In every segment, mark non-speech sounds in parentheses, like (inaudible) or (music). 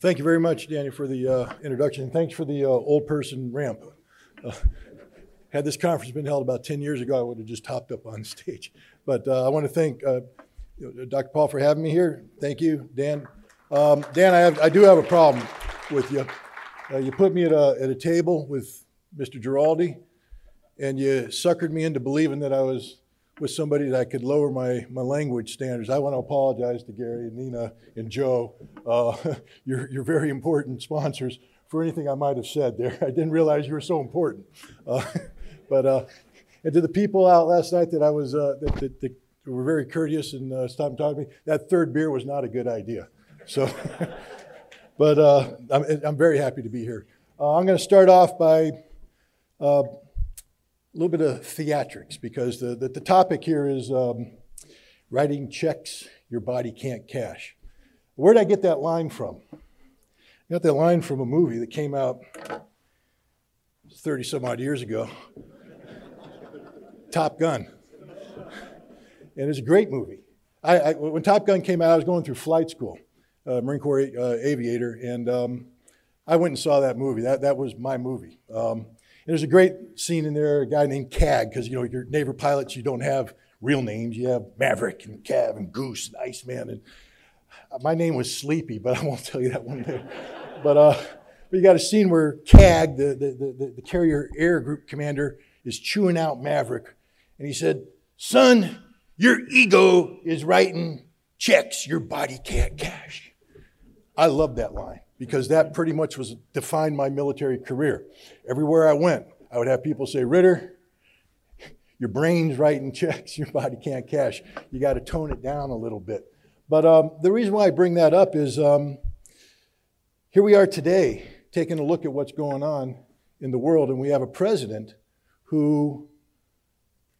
Thank you very much, Danny, for the uh, introduction. Thanks for the uh, old person ramp. Uh, (laughs) had this conference been held about 10 years ago, I would have just hopped up on (laughs) stage. But uh, I want to thank uh, Dr. Paul for having me here. Thank you, Dan. Um, Dan, I, have, I do have a problem with you. Uh, you put me at a, at a table with Mr. Giraldi, and you suckered me into believing that I was with somebody that I could lower my, my language standards. I want to apologize to Gary and Nina and Joe, uh, (laughs) your, your very important sponsors, for anything I might have said there. (laughs) I didn't realize you were so important. Uh, (laughs) but uh, and to the people out last night that I was uh, that, that, that, were very courteous and uh, stopped talked to me, that third beer was not a good idea. So, but uh, I'm, I'm very happy to be here. I'm going to start off by little bit of theatrics because the, the, the topic here is um, writing checks your body can't cash. Where did I get that line from? I got that line from a movie that came out 30 some odd years ago Top Gun. And it's a great movie. I, I, when Top Gun came out, I was going through flight school, uh, Marine Corps uh, aviator, and um, I went and saw that movie. That, that was my movie. Um, there's a great scene in there, a guy named Cag, because you know your neighbor pilots, you don't have real names. You have Maverick and Cav and Goose and Iceman. And my name was Sleepy, but I won't tell you that one but uh, but you got a scene where Cag, the, the, the, the carrier air group commander, is chewing out Maverick, and he said, "Son, your ego is writing checks your body can't cash." I love that line because that pretty much was defined my military career. Everywhere I went, I would have people say, Ritter, your brain's writing checks, (laughs) your body can't cash. You got to tone it down a little bit. But um, the reason why I bring that up is um, here we are today taking a look at what's going on in the world, and we have a president who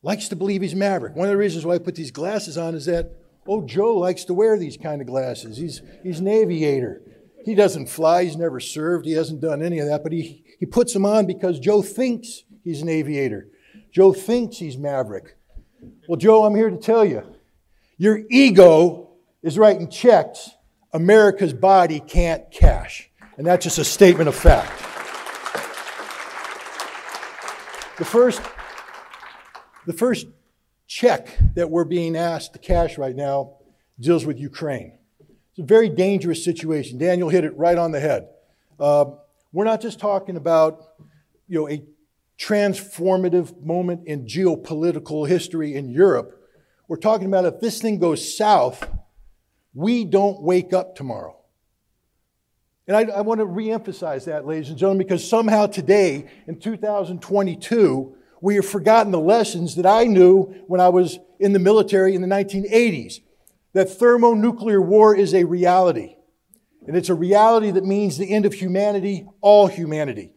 likes to believe he's maverick. One of the reasons why I put these glasses on is that, oh, Joe likes to wear these kind of glasses. He's, he's an aviator. He doesn't fly, he's never served, he hasn't done any of that, but he, he puts them on because Joe thinks he's an aviator. Joe thinks he's Maverick. Well, Joe, I'm here to tell you your ego is writing checks America's body can't cash. And that's just a statement of fact. The first, the first check that we're being asked to cash right now deals with Ukraine. It's a very dangerous situation. Daniel hit it right on the head. Uh, we're not just talking about, you know, a transformative moment in geopolitical history in Europe. We're talking about if this thing goes south, we don't wake up tomorrow. And I, I want to reemphasize that, ladies and gentlemen, because somehow today, in 2022, we have forgotten the lessons that I knew when I was in the military in the 1980s that thermonuclear war is a reality. And it's a reality that means the end of humanity, all humanity.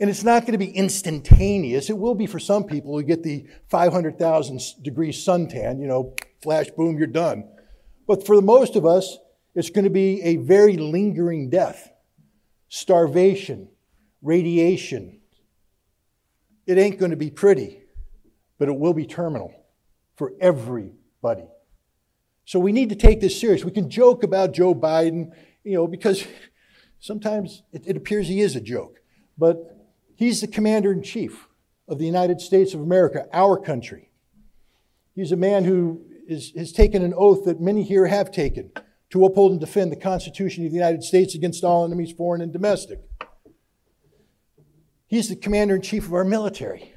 And it's not going to be instantaneous. It will be for some people who get the 500,000 degree suntan, you know, flash, boom, you're done. But for the most of us, it's going to be a very lingering death starvation, radiation. It ain't going to be pretty, but it will be terminal for everybody. So we need to take this serious. We can joke about Joe Biden, you know, because sometimes it, it appears he is a joke. But he's the commander in chief of the United States of America, our country. He's a man who is, has taken an oath that many here have taken to uphold and defend the Constitution of the United States against all enemies, foreign and domestic. He's the commander in chief of our military.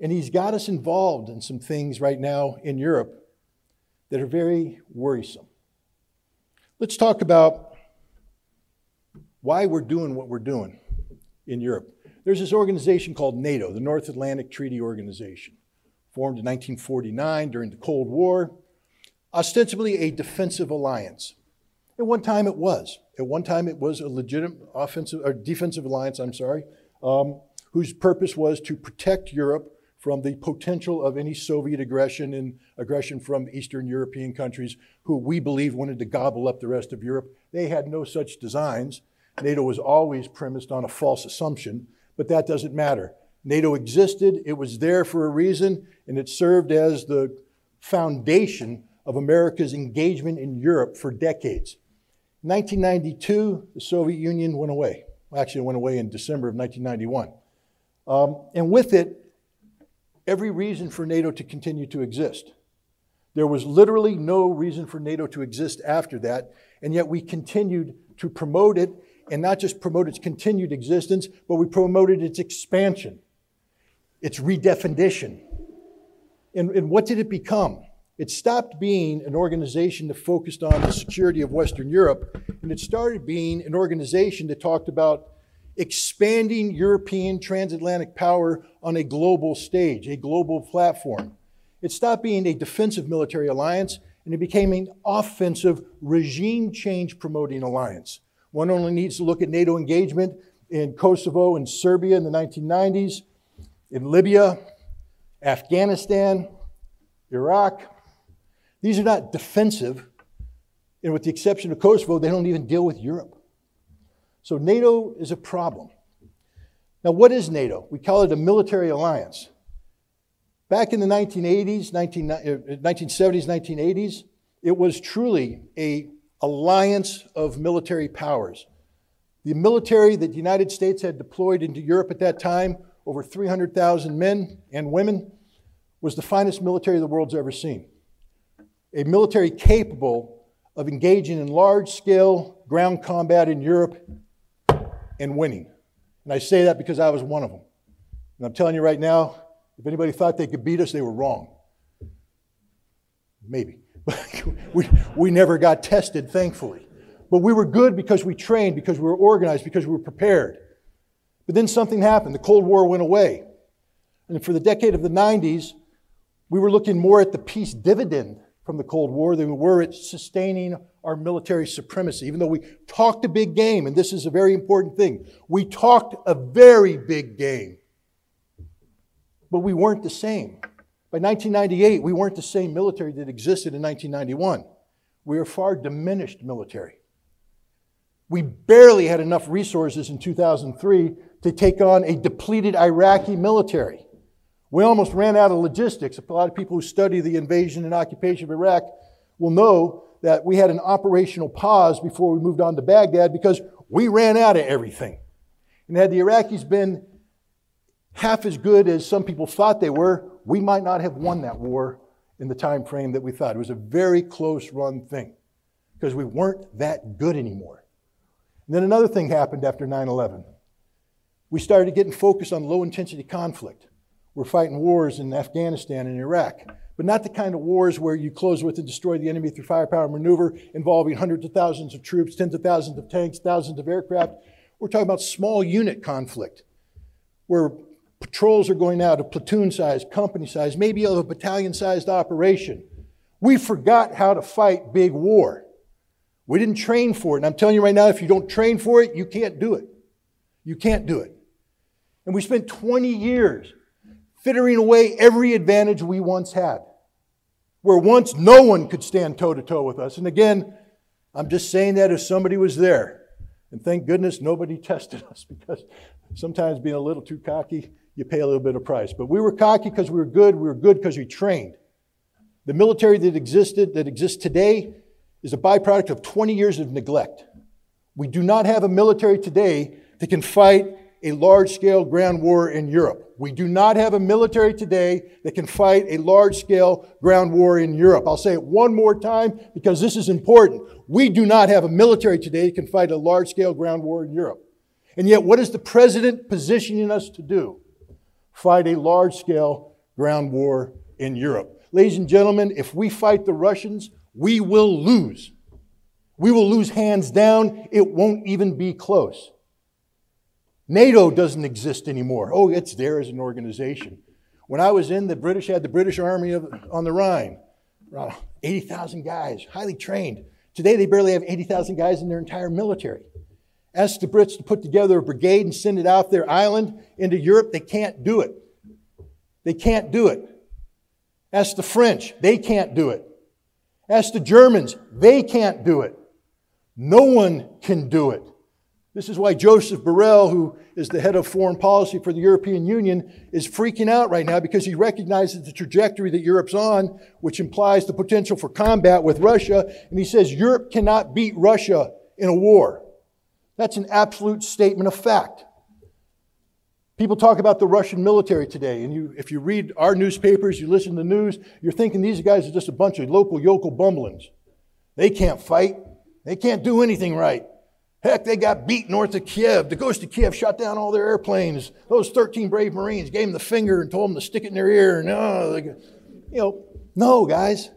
And he's got us involved in some things right now in Europe that are very worrisome. Let's talk about why we're doing what we're doing in Europe. There's this organization called NATO, the North Atlantic Treaty Organization, formed in 1949 during the Cold War, ostensibly a defensive alliance. At one time it was. At one time it was a legitimate offensive or defensive alliance, I'm sorry, um, whose purpose was to protect Europe from the potential of any Soviet aggression and aggression from Eastern European countries who we believe wanted to gobble up the rest of Europe. They had no such designs. NATO was always premised on a false assumption, but that doesn't matter. NATO existed, it was there for a reason, and it served as the foundation of America's engagement in Europe for decades. 1992, the Soviet Union went away. Actually, it went away in December of 1991. Um, and with it, every reason for NATO to continue to exist. There was literally no reason for NATO to exist after that, and yet we continued to promote it, and not just promote its continued existence, but we promoted its expansion, its redefinition. And, and what did it become? It stopped being an organization that focused on the security of Western Europe, and it started being an organization that talked about expanding European transatlantic power on a global stage, a global platform. It stopped being a defensive military alliance and it became an offensive regime change promoting alliance. One only needs to look at NATO engagement in Kosovo and Serbia in the 1990s, in Libya, Afghanistan, Iraq. These are not defensive, and with the exception of Kosovo, they don't even deal with Europe. So NATO is a problem. Now, what is NATO? We call it a military alliance. Back in the 1980s, 19, 1970s, 1980s, uh, it was truly a alliance of military powers. The military that the United States had deployed into Europe at that time, over 300,000 men and women, was the finest military the world's ever seen. A military capable of engaging in large scale ground combat in Europe and winning. And I say that because I was one of them. And I'm telling you right now, if anybody thought they could beat us, they were wrong. Maybe. (laughs) we, we never got tested, thankfully. But we were good because we trained, because we were organized, because we were prepared. But then something happened. The Cold War went away. And for the decade of the 90s, we were looking more at the peace dividend from the Cold War than we were at sustaining our military supremacy. Even though we talked a big game, and this is a very important thing, we talked a very big game but we weren't the same. By 1998, we weren't the same military that existed in 1991. We were far diminished military. We barely had enough resources in 2003 to take on a depleted Iraqi military. We almost ran out of logistics. A lot of people who study the invasion and occupation of Iraq will know that we had an operational pause before we moved on to Baghdad because we ran out of everything. And had the Iraqis been half as good as some people thought they were, we might not have won that war in the time frame that we thought. It was a very close run thing because we weren't that good anymore. And then another thing happened after 9 11. We started getting focused on low intensity conflict. We're fighting wars in Afghanistan and Iraq, but not the kind of wars where you close with and destroy the enemy through firepower maneuver involving hundreds of thousands of troops, tens of thousands of tanks, thousands of aircraft. We're talking about small unit conflict where Patrols are going out of platoon size, company size, maybe of a battalion sized operation. We forgot how to fight big war. We didn't train for it. And I'm telling you right now, if you don't train for it, you can't do it. You can't do it. And we spent 20 years fittering away every advantage we once had, where once no one could stand toe to toe with us. And again, I'm just saying that if somebody was there. And thank goodness nobody (laughs) tested us because sometimes being a little too cocky you pay a little bit of price. But we were cocky because we were good. We were good because we trained. The military that existed, that exists today, is a byproduct of 20 years of neglect. We do not have a military today that can fight a large scale ground war in Europe. We do not have a military today that can fight a large scale ground war in Europe. I'll say it one more time because this is important. We do not have a military today that can fight a large scale ground war in Europe. And yet, what is the president positioning us to do? fight a large scale ground war in Europe. Ladies and gentlemen, if we fight the Russians, we will lose. We will lose hands down. It won't even be close. NATO doesn't exist anymore. Oh, it's there as an organization. When I was in, the British had the British Army of, on the Rhine, around 80,000 guys, highly trained. Today, they barely have 80,000 guys in their entire military. Ask the Brits to put together a brigade and send it out their island into Europe. They can't do it. They can't do it. Ask the French. They can't do it. Ask the Germans. They can't do it. No one can do it. This is why Joseph Borrell, who is the head of foreign policy for the European Union, is freaking out right now because he recognizes the trajectory that Europe's on, which implies the potential for combat with Russia. And he says Europe cannot beat Russia in a war. That's an absolute statement of fact. People talk about the Russian military today, and you, if you read our newspapers, you listen to the news, you're thinking these guys are just a bunch of local yokel bumblings. They can't fight. They can't do anything right. Heck, they got beat north of Kiev. The ghost of Kiev shot down all their airplanes. Those 13 brave Marines gave them the finger and told them to stick it in their ear. And, oh, they, you know, no, guys.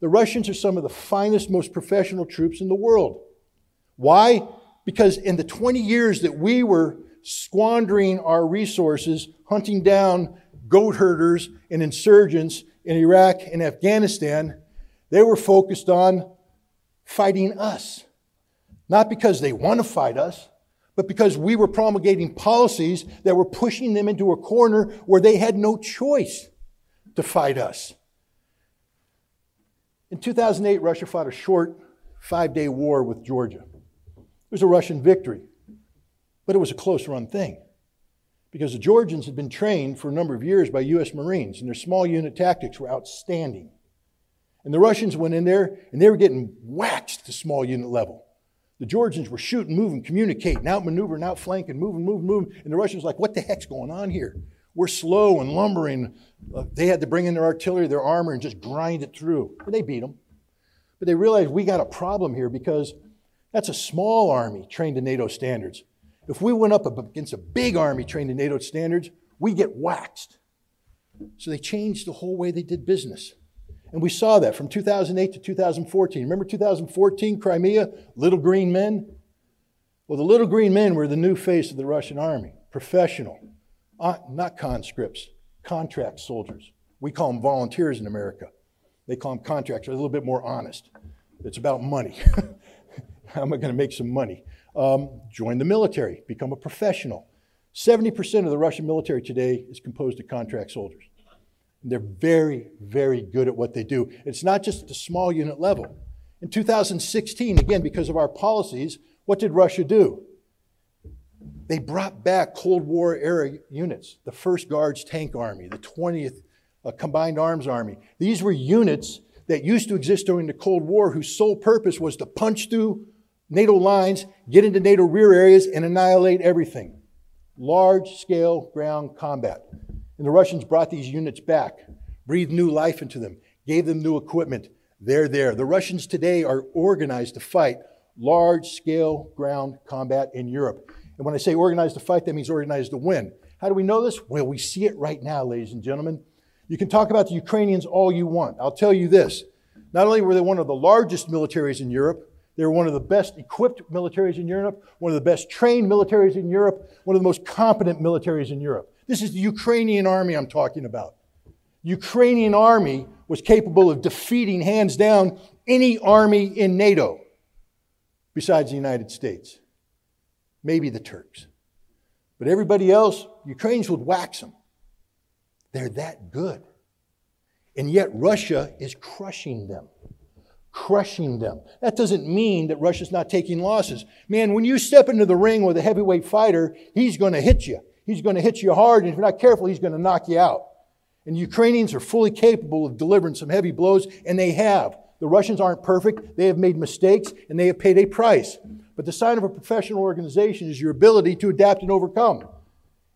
The Russians are some of the finest, most professional troops in the world. Why? Because in the 20 years that we were squandering our resources, hunting down goat herders and insurgents in Iraq and Afghanistan, they were focused on fighting us. Not because they want to fight us, but because we were promulgating policies that were pushing them into a corner where they had no choice to fight us. In 2008, Russia fought a short five day war with Georgia. It was a Russian victory, but it was a close run thing because the Georgians had been trained for a number of years by U.S. Marines, and their small unit tactics were outstanding. And the Russians went in there and they were getting waxed the small unit level. The Georgians were shooting, moving, communicating, outmaneuvering, outflanking, moving, moving, moving. And the Russians were like, what the heck's going on here? We're slow and lumbering. Uh, they had to bring in their artillery, their armor, and just grind it through. And they beat them. But they realized we got a problem here because that's a small army trained to NATO standards. If we went up against a big army trained to NATO standards, we get waxed. So they changed the whole way they did business. And we saw that from 2008 to 2014. Remember 2014, Crimea, little green men? Well, the little green men were the new face of the Russian army, professional, uh, not conscripts, contract soldiers. We call them volunteers in America. They call them contractors, a little bit more honest. It's about money. (laughs) How am I going to make some money? Um, join the military, become a professional. 70% of the Russian military today is composed of contract soldiers. They're very, very good at what they do. It's not just at the small unit level. In 2016, again, because of our policies, what did Russia do? They brought back Cold War era units, the 1st Guards Tank Army, the 20th uh, Combined Arms Army. These were units that used to exist during the Cold War whose sole purpose was to punch through NATO lines, get into NATO rear areas, and annihilate everything. Large scale ground combat. And the Russians brought these units back, breathed new life into them, gave them new equipment. They're there. The Russians today are organized to fight large scale ground combat in Europe. And when I say organized to fight, that means organized to win. How do we know this? Well, we see it right now, ladies and gentlemen. You can talk about the Ukrainians all you want. I'll tell you this. Not only were they one of the largest militaries in Europe, they were one of the best equipped militaries in Europe, one of the best trained militaries in Europe, one of the most competent militaries in Europe. This is the Ukrainian army I'm talking about. Ukrainian army was capable of defeating hands down any army in NATO besides the United States. Maybe the Turks. But everybody else, Ukrainians would wax them. They're that good. And yet Russia is crushing them. Crushing them. That doesn't mean that Russia's not taking losses. Man, when you step into the ring with a heavyweight fighter, he's going to hit you. He's going to hit you hard, and if you're not careful, he's going to knock you out. And Ukrainians are fully capable of delivering some heavy blows, and they have. The Russians aren't perfect. They have made mistakes, and they have paid a price. But the sign of a professional organization is your ability to adapt and overcome.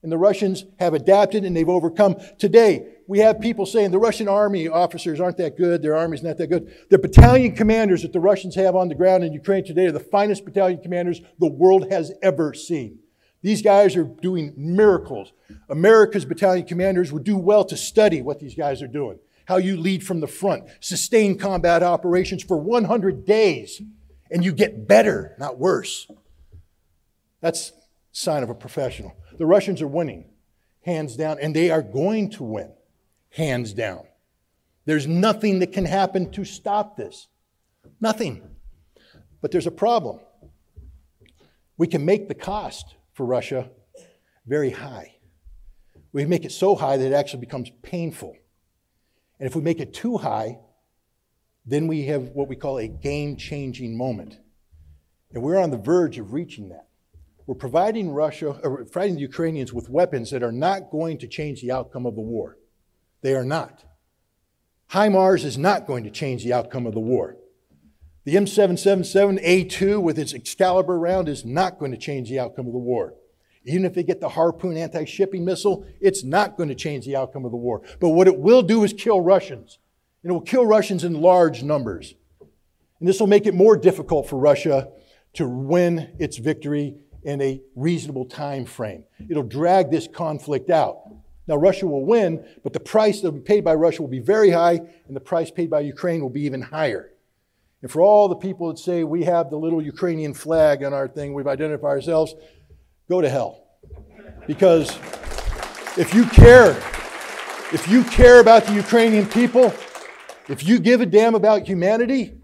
And the Russians have adapted and they've overcome. Today, we have people saying the Russian army officers aren't that good, their army's not that good. The battalion commanders that the Russians have on the ground in Ukraine today are the finest battalion commanders the world has ever seen. These guys are doing miracles. America's battalion commanders would do well to study what these guys are doing. How you lead from the front, sustain combat operations for 100 days, and you get better, not worse. That's sign of a professional. The Russians are winning, hands down, and they are going to win, hands down. There's nothing that can happen to stop this. Nothing. But there's a problem. We can make the cost for Russia very high. We make it so high that it actually becomes painful. And if we make it too high, then we have what we call a game changing moment. And we're on the verge of reaching that. We're providing Russia, uh, or providing the Ukrainians with weapons that are not going to change the outcome of the war. They are not. HIMARS is not going to change the outcome of the war. The M777A2 with its Excalibur round is not going to change the outcome of the war. Even if they get the Harpoon anti shipping missile, it's not going to change the outcome of the war. But what it will do is kill Russians. And it will kill Russians in large numbers. And this will make it more difficult for Russia to win its victory in a reasonable time frame. It'll drag this conflict out. Now, Russia will win, but the price paid by Russia will be very high, and the price paid by Ukraine will be even higher. And for all the people that say we have the little Ukrainian flag on our thing, we've identified ourselves, go to hell. Because if you care, if you care about the Ukrainian people, if you give a damn about humanity,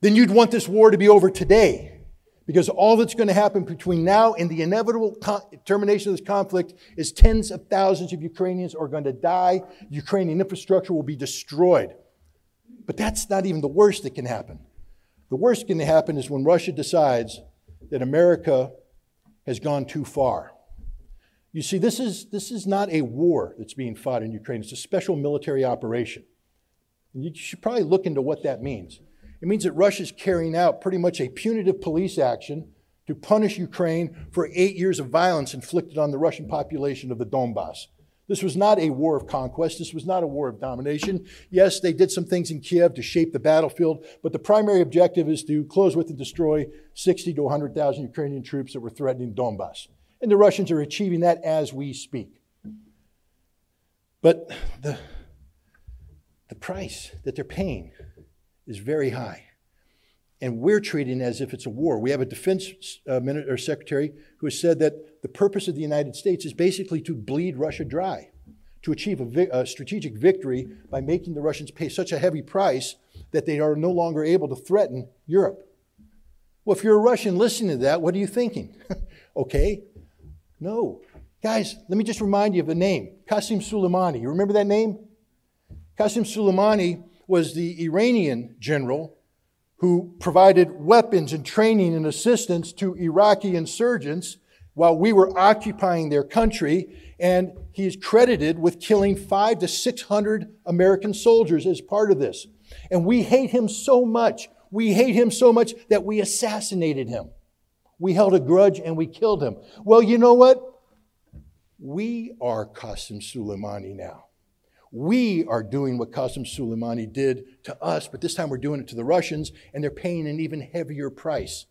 then you'd want this war to be over today. Because all that's going to happen between now and the inevitable termination of this conflict is tens of thousands of Ukrainians are going to die. Ukrainian infrastructure will be destroyed. But that's not even the worst that can happen. The worst can happen is when Russia decides that America has gone too far. You see, this is, this is not a war that's being fought in Ukraine, it's a special military operation. And you should probably look into what that means. It means that Russia is carrying out pretty much a punitive police action to punish Ukraine for eight years of violence inflicted on the Russian population of the Donbass. This was not a war of conquest. This was not a war of domination. Yes, they did some things in Kiev to shape the battlefield, but the primary objective is to close with and destroy 60 to 100,000 Ukrainian troops that were threatening Donbass. And the Russians are achieving that as we speak. But the, the price that they're paying is very high. And we're treating it as if it's a war. We have a defense uh, or secretary who has said that the purpose of the United States is basically to bleed Russia dry, to achieve a, vi- a strategic victory by making the Russians pay such a heavy price that they are no longer able to threaten Europe. Well, if you're a Russian listening to that, what are you thinking? (laughs) okay, no. Guys, let me just remind you of the name Qasem Soleimani. You remember that name? Qasem Soleimani was the Iranian general who provided weapons and training and assistance to Iraqi insurgents while we were occupying their country. And he is credited with killing five to 600 American soldiers as part of this. And we hate him so much. We hate him so much that we assassinated him. We held a grudge and we killed him. Well, you know what? We are Qasem Soleimani now. We are doing what Qasem Soleimani did to us, but this time we're doing it to the Russians, and they're paying an even heavier price.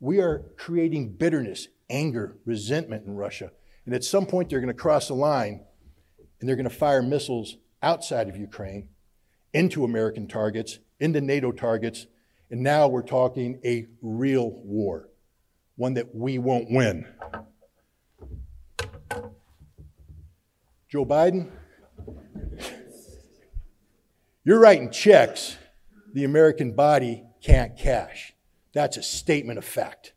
We are creating bitterness, anger, resentment in Russia. And at some point, they're going to cross the line and they're going to fire missiles outside of Ukraine into American targets, into NATO targets. And now we're talking a real war, one that we won't win. Joe Biden, you're writing checks the American body can't cash. That's a statement of fact.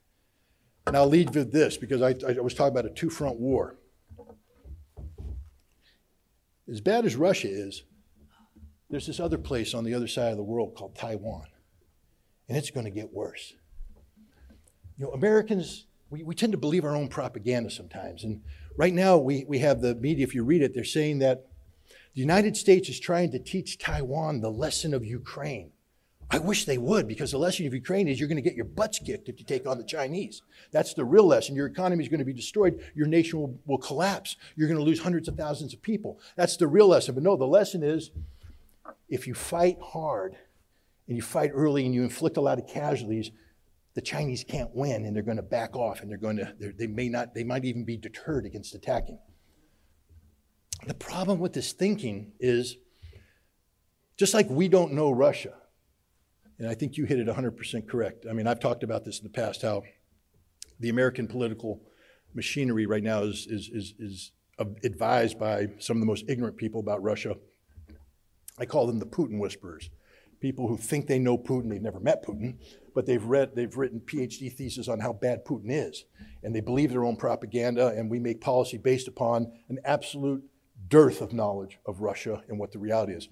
And I'll lead with this because I, I was talking about a two front war. As bad as Russia is, there's this other place on the other side of the world called Taiwan, and it's going to get worse. You know, Americans, we, we tend to believe our own propaganda sometimes. And right now, we, we have the media, if you read it, they're saying that the United States is trying to teach Taiwan the lesson of Ukraine. I wish they would, because the lesson of Ukraine is you're going to get your butts kicked if you take on the Chinese. That's the real lesson. Your economy is going to be destroyed. Your nation will, will collapse. You're going to lose hundreds of thousands of people. That's the real lesson. But no, the lesson is if you fight hard and you fight early and you inflict a lot of casualties, the Chinese can't win and they're going to back off and they're going to, they may not, they might even be deterred against attacking. The problem with this thinking is just like we don't know Russia, and I think you hit it 100% correct. I mean, I've talked about this in the past how the American political machinery right now is, is, is, is advised by some of the most ignorant people about Russia. I call them the Putin whisperers. People who think they know Putin, they've never met Putin, but they've read, they've written PhD theses on how bad Putin is. And they believe their own propaganda, and we make policy based upon an absolute dearth of knowledge of Russia and what the reality is.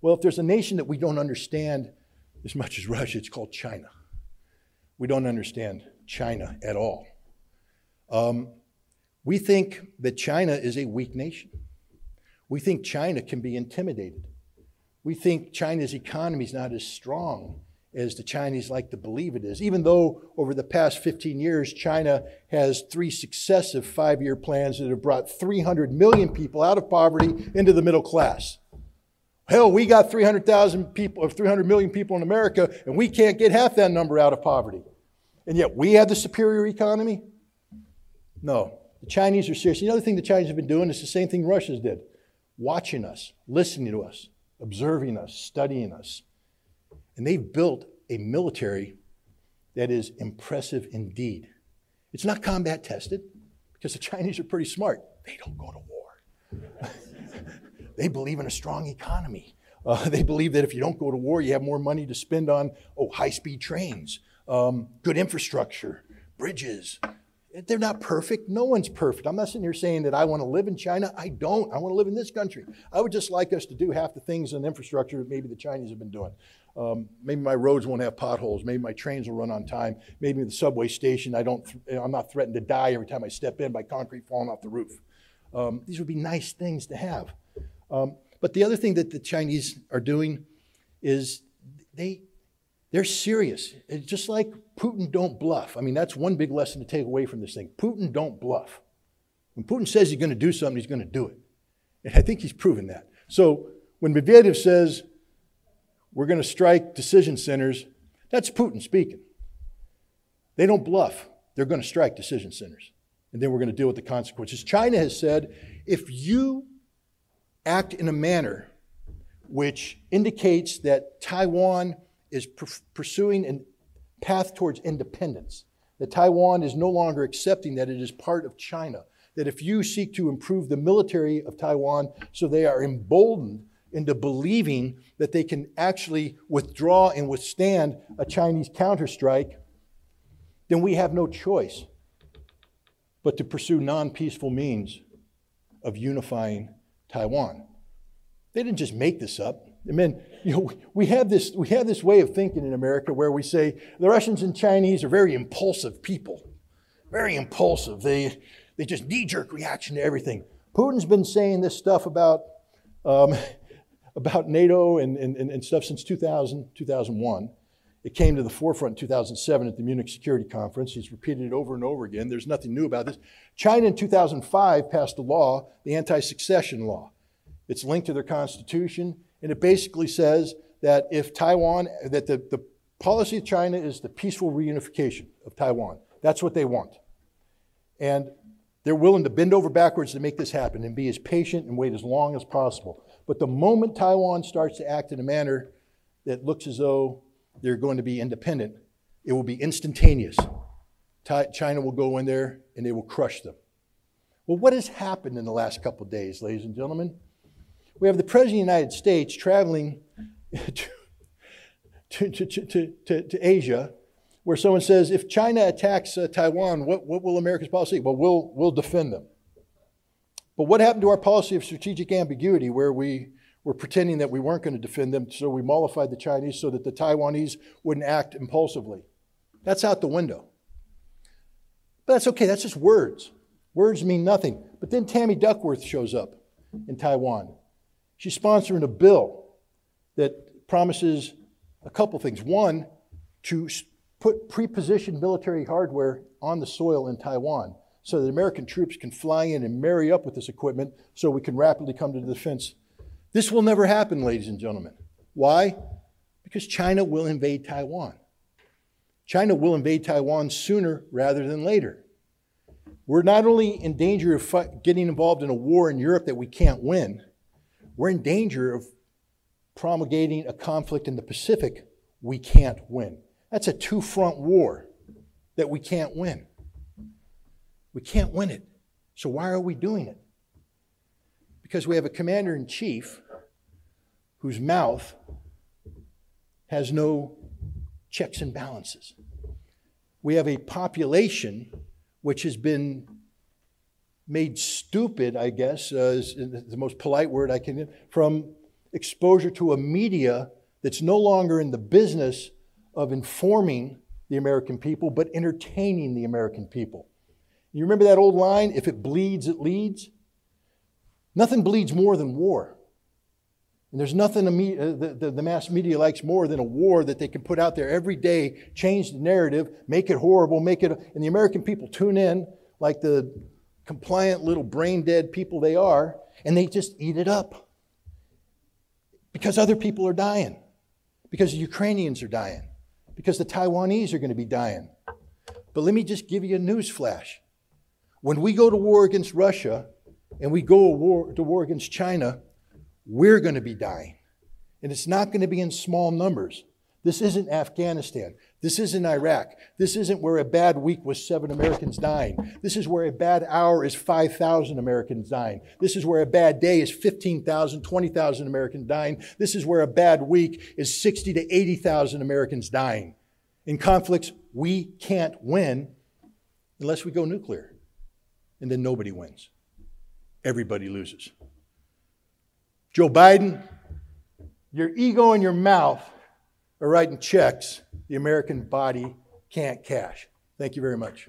Well, if there's a nation that we don't understand as much as Russia, it's called China. We don't understand China at all. Um, we think that China is a weak nation. We think China can be intimidated. We think China's economy is not as strong as the Chinese like to believe it is. Even though over the past 15 years, China has three successive five year plans that have brought 300 million people out of poverty into the middle class. Hell, we got 300,000 people, or 300 million people in America, and we can't get half that number out of poverty. And yet we have the superior economy? No. The Chinese are serious. The other thing the Chinese have been doing is the same thing Russians did watching us, listening to us, observing us, studying us. And they've built a military that is impressive indeed. It's not combat tested because the Chinese are pretty smart. They don't go to war. (laughs) they believe in a strong economy. Uh, (laughs) they believe that if you don't go to war, you have more money to spend on oh high speed trains, um, good infrastructure, bridges, they're not perfect. No one's perfect. I'm not sitting here saying that I want to live in China. I don't. I want to live in this country. I would just like us to do half the things in infrastructure that maybe the Chinese have been doing. Um, maybe my roads won't have potholes. Maybe my trains will run on time. Maybe the subway station, I don't, I'm not threatened to die every time I step in by concrete falling off the roof. Um, these would be nice things to have. Um, but the other thing that the Chinese are doing is they, they're serious. It's just like Putin don't bluff. I mean, that's one big lesson to take away from this thing. Putin don't bluff. When Putin says he's going to do something, he's going to do it. And I think he's proven that. So when Medvedev says we're going to strike decision centers, that's Putin speaking. They don't bluff. They're going to strike decision centers. And then we're going to deal with the consequences. China has said if you act in a manner which indicates that Taiwan is pursuing a path towards independence. That Taiwan is no longer accepting that it is part of China. That if you seek to improve the military of Taiwan so they are emboldened into believing that they can actually withdraw and withstand a Chinese counterstrike, then we have no choice but to pursue non peaceful means of unifying Taiwan. They didn't just make this up. I mean, you know, we have this we have this way of thinking in America where we say the Russians and Chinese are very impulsive people, very impulsive. They they just knee jerk reaction to everything. Putin's been saying this stuff about um, about NATO and, and, and stuff since 2000, 2001. It came to the forefront in 2007 at the Munich Security Conference. He's repeated it over and over again. There's nothing new about this. China in 2005 passed a law, the anti secession law. It's linked to their constitution. And it basically says that if Taiwan, that the, the policy of China is the peaceful reunification of Taiwan. That's what they want. And they're willing to bend over backwards to make this happen and be as patient and wait as long as possible. But the moment Taiwan starts to act in a manner that looks as though they're going to be independent, it will be instantaneous. China will go in there and they will crush them. Well, what has happened in the last couple days, ladies and gentlemen? We have the President of the United States traveling (laughs) to, to, to, to, to Asia, where someone says, if China attacks uh, Taiwan, what, what will America's policy? Well, we'll, we'll defend them. But what happened to our policy of strategic ambiguity, where we were pretending that we weren't going to defend them, so we mollified the Chinese so that the Taiwanese wouldn't act impulsively? That's out the window. But that's okay, that's just words. Words mean nothing. But then Tammy Duckworth shows up in Taiwan. She's sponsoring a bill that promises a couple things. One, to put pre-positioned military hardware on the soil in Taiwan so that American troops can fly in and marry up with this equipment so we can rapidly come to the defense. This will never happen, ladies and gentlemen. Why? Because China will invade Taiwan. China will invade Taiwan sooner rather than later. We're not only in danger of getting involved in a war in Europe that we can't win, we're in danger of promulgating a conflict in the Pacific we can't win. That's a two front war that we can't win. We can't win it. So why are we doing it? Because we have a commander in chief whose mouth has no checks and balances. We have a population which has been made stupid, I guess, uh, is the most polite word I can, from exposure to a media that's no longer in the business of informing the American people, but entertaining the American people. You remember that old line, if it bleeds, it leads? Nothing bleeds more than war. And there's nothing uh, the mass media likes more than a war that they can put out there every day, change the narrative, make it horrible, make it. And the American people tune in like the compliant little brain dead people they are, and they just eat it up. Because other people are dying, because the Ukrainians are dying, because the Taiwanese are going to be dying. But let me just give you a news flash. When we go to war against Russia and we go war, to war against China, we're going to be dying. And it's not going to be in small numbers. This isn't Afghanistan. This isn't Iraq. This isn't where a bad week was seven Americans dying. This is where a bad hour is 5,000 Americans dying. This is where a bad day is 15,000, 20,000 Americans dying. This is where a bad week is 60 to 80,000 Americans dying. In conflicts, we can't win unless we go nuclear. And then nobody wins. Everybody loses. Joe Biden, your ego and your mouth are writing checks the American body can't cash. Thank you very much.